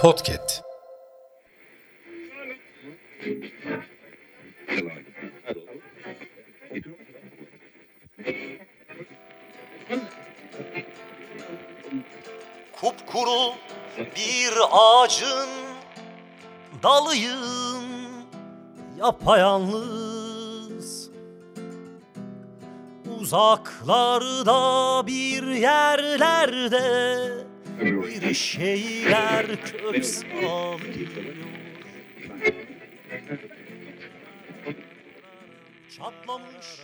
Podcast. Kupkuru bir ağacın dalıyım yapayalnız Uzaklarda bir yerlerde bir şeyler kök Çatlamış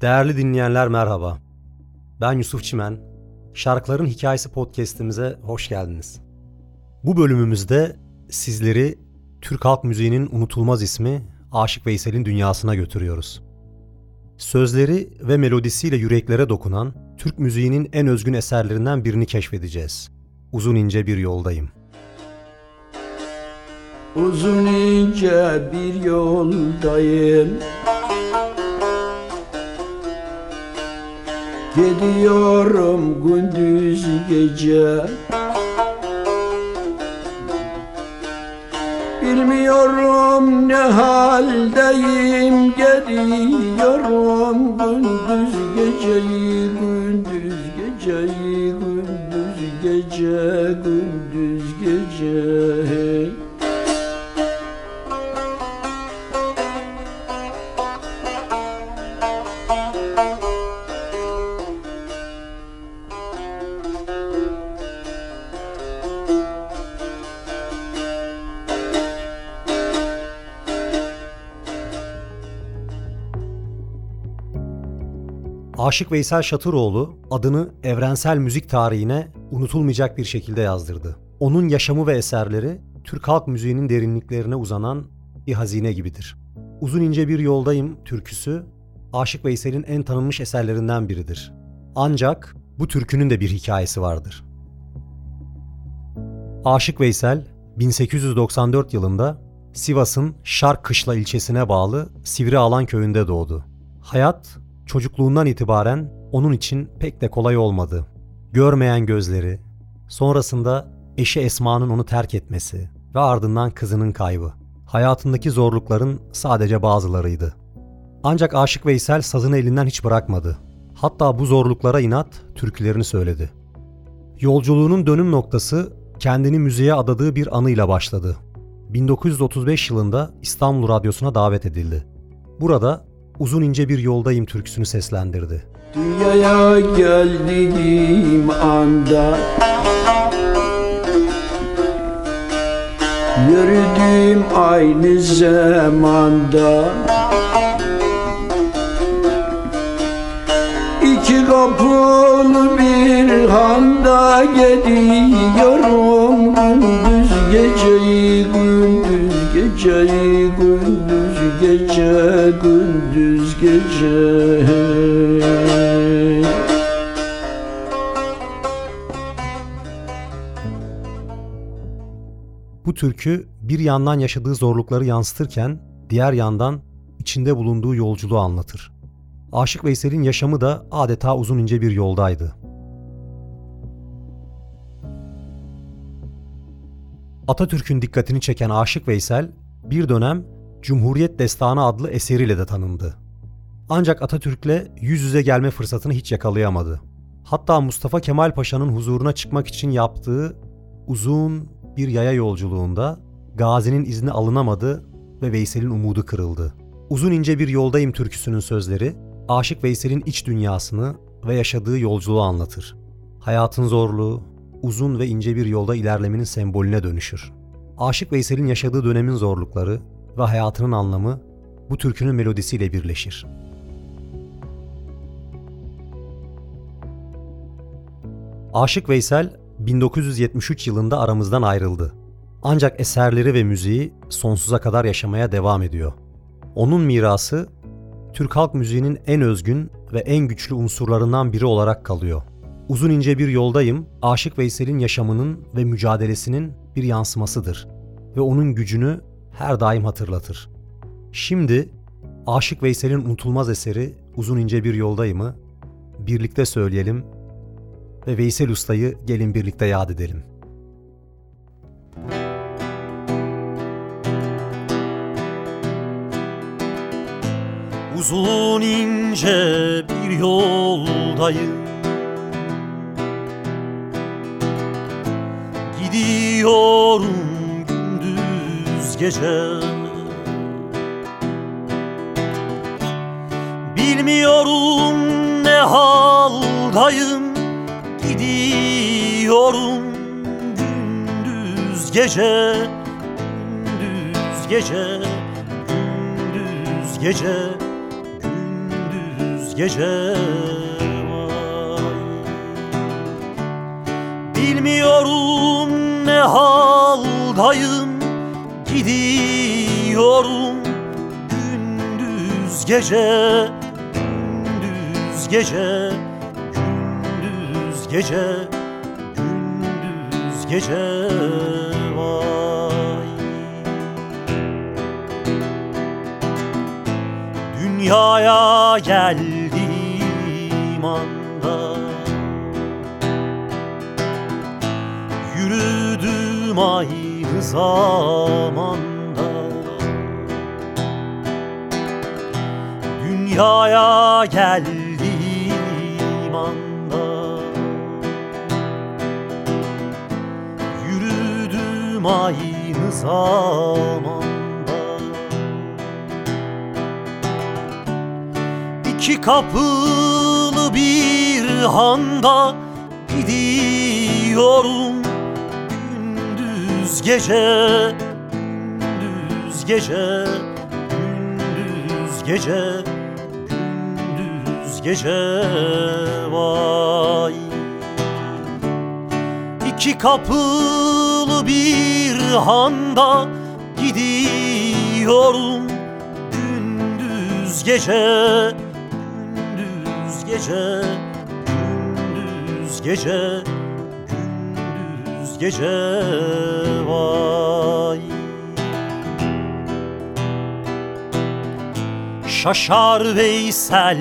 Değerli dinleyenler merhaba. Ben Yusuf Çimen. Şarkıların Hikayesi podcast'imize hoş geldiniz. Bu bölümümüzde sizleri Türk halk müziğinin unutulmaz ismi Aşık Veysel'in dünyasına götürüyoruz. Sözleri ve melodisiyle yüreklere dokunan Türk müziğinin en özgün eserlerinden birini keşfedeceğiz. Uzun ince bir yoldayım. Uzun ince bir yoldayım Gidiyorum gündüz gece Bilmiyorum ne haldeyim Gidiyorum gündüz geceyi Gündüz geceyi Gündüz gece Gündüz gece hey. Aşık Veysel Şatıroğlu adını evrensel müzik tarihine unutulmayacak bir şekilde yazdırdı. Onun yaşamı ve eserleri Türk halk müziğinin derinliklerine uzanan bir hazine gibidir. Uzun ince bir yoldayım türküsü Aşık Veysel'in en tanınmış eserlerinden biridir. Ancak bu türkünün de bir hikayesi vardır. Aşık Veysel 1894 yılında Sivas'ın Şark Kışla ilçesine bağlı Sivri Alan köyünde doğdu. Hayat çocukluğundan itibaren onun için pek de kolay olmadı. Görmeyen gözleri, sonrasında eşi Esma'nın onu terk etmesi ve ardından kızının kaybı. Hayatındaki zorlukların sadece bazılarıydı. Ancak Aşık Veysel sazını elinden hiç bırakmadı. Hatta bu zorluklara inat türkülerini söyledi. Yolculuğunun dönüm noktası kendini müziğe adadığı bir anıyla başladı. 1935 yılında İstanbul Radyosu'na davet edildi. Burada uzun ince bir yoldayım türküsünü seslendirdi. Dünyaya geldiğim anda Yürüdüğüm aynı zamanda İki kapılı bir handa gidiyorum geceyi gündüz gece gündüz gece Bu türkü bir yandan yaşadığı zorlukları yansıtırken diğer yandan içinde bulunduğu yolculuğu anlatır. Aşık Veysel'in yaşamı da adeta uzun ince bir yoldaydı. Atatürk'ün dikkatini çeken Aşık Veysel bir dönem Cumhuriyet Destanı adlı eseriyle de tanındı. Ancak Atatürk'le yüz yüze gelme fırsatını hiç yakalayamadı. Hatta Mustafa Kemal Paşa'nın huzuruna çıkmak için yaptığı uzun bir yaya yolculuğunda Gazi'nin izni alınamadı ve Veysel'in umudu kırıldı. Uzun ince bir yoldayım türküsünün sözleri Aşık Veysel'in iç dünyasını ve yaşadığı yolculuğu anlatır. Hayatın zorluğu, uzun ve ince bir yolda ilerlemenin sembolüne dönüşür. Aşık Veysel'in yaşadığı dönemin zorlukları ve hayatının anlamı bu türkünün melodisiyle birleşir. Aşık Veysel 1973 yılında aramızdan ayrıldı. Ancak eserleri ve müziği sonsuza kadar yaşamaya devam ediyor. Onun mirası Türk halk müziğinin en özgün ve en güçlü unsurlarından biri olarak kalıyor. Uzun ince bir yoldayım, Aşık Veysel'in yaşamının ve mücadelesinin bir yansımasıdır ve onun gücünü her daim hatırlatır. Şimdi Aşık Veysel'in unutulmaz eseri Uzun ince bir yoldayımı birlikte söyleyelim ve Veysel Usta'yı gelin birlikte yad edelim. Uzun ince bir yoldayım Gidiyorum gündüz gece Bilmiyorum ne haldayım Gidiyorum gündüz gece Gündüz gece Gündüz gece Gündüz gece. Bilmiyorum ne haldayım? Gidiyorum gündüz gece Gündüz gece Gündüz gece Gündüz gece. Vay. Dünyaya geldiğim anda Aynı zamanda. Dünyaya geldiğim anda Yürüdüm aynı zamanda. İki kapılı bir handa gidiyorum gündüz gece gündüz gece gündüz gece gündüz gece vay. İki kapılı bir handa gidiyorum gündüz gece gündüz gece gündüz gece gece vay. Şaşar Veysel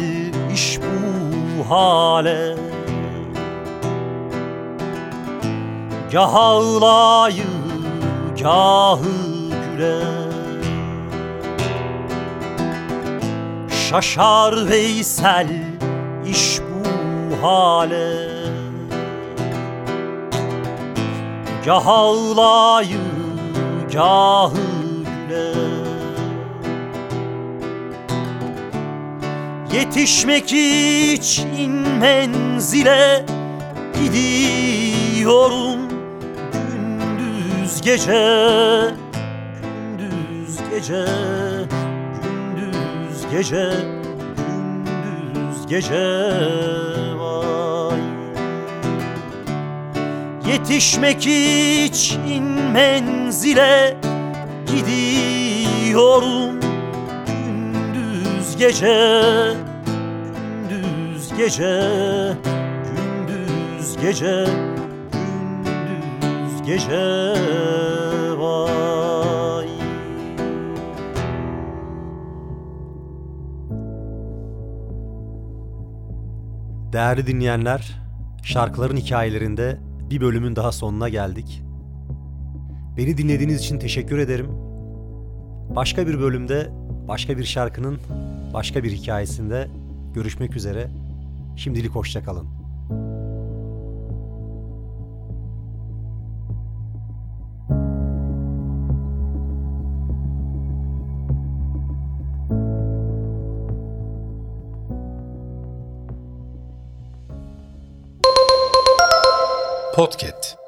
iş bu hale. Gah ağlayı gahı güle. Şaşar Veysel iş bu hale Gah ağlayı gahı güle Yetişmek için menzile gidiyorum gündüz gece gündüz gece gündüz gece gündüz gece Yetişmek için menzile gidiyorum. Gündüz gece gündüz gece gündüz gece gündüz gece vay. Değerli dinleyenler, şarkıların hikayelerinde bir bölümün daha sonuna geldik. Beni dinlediğiniz için teşekkür ederim. Başka bir bölümde, başka bir şarkının, başka bir hikayesinde görüşmek üzere. Şimdilik hoşçakalın. Podcast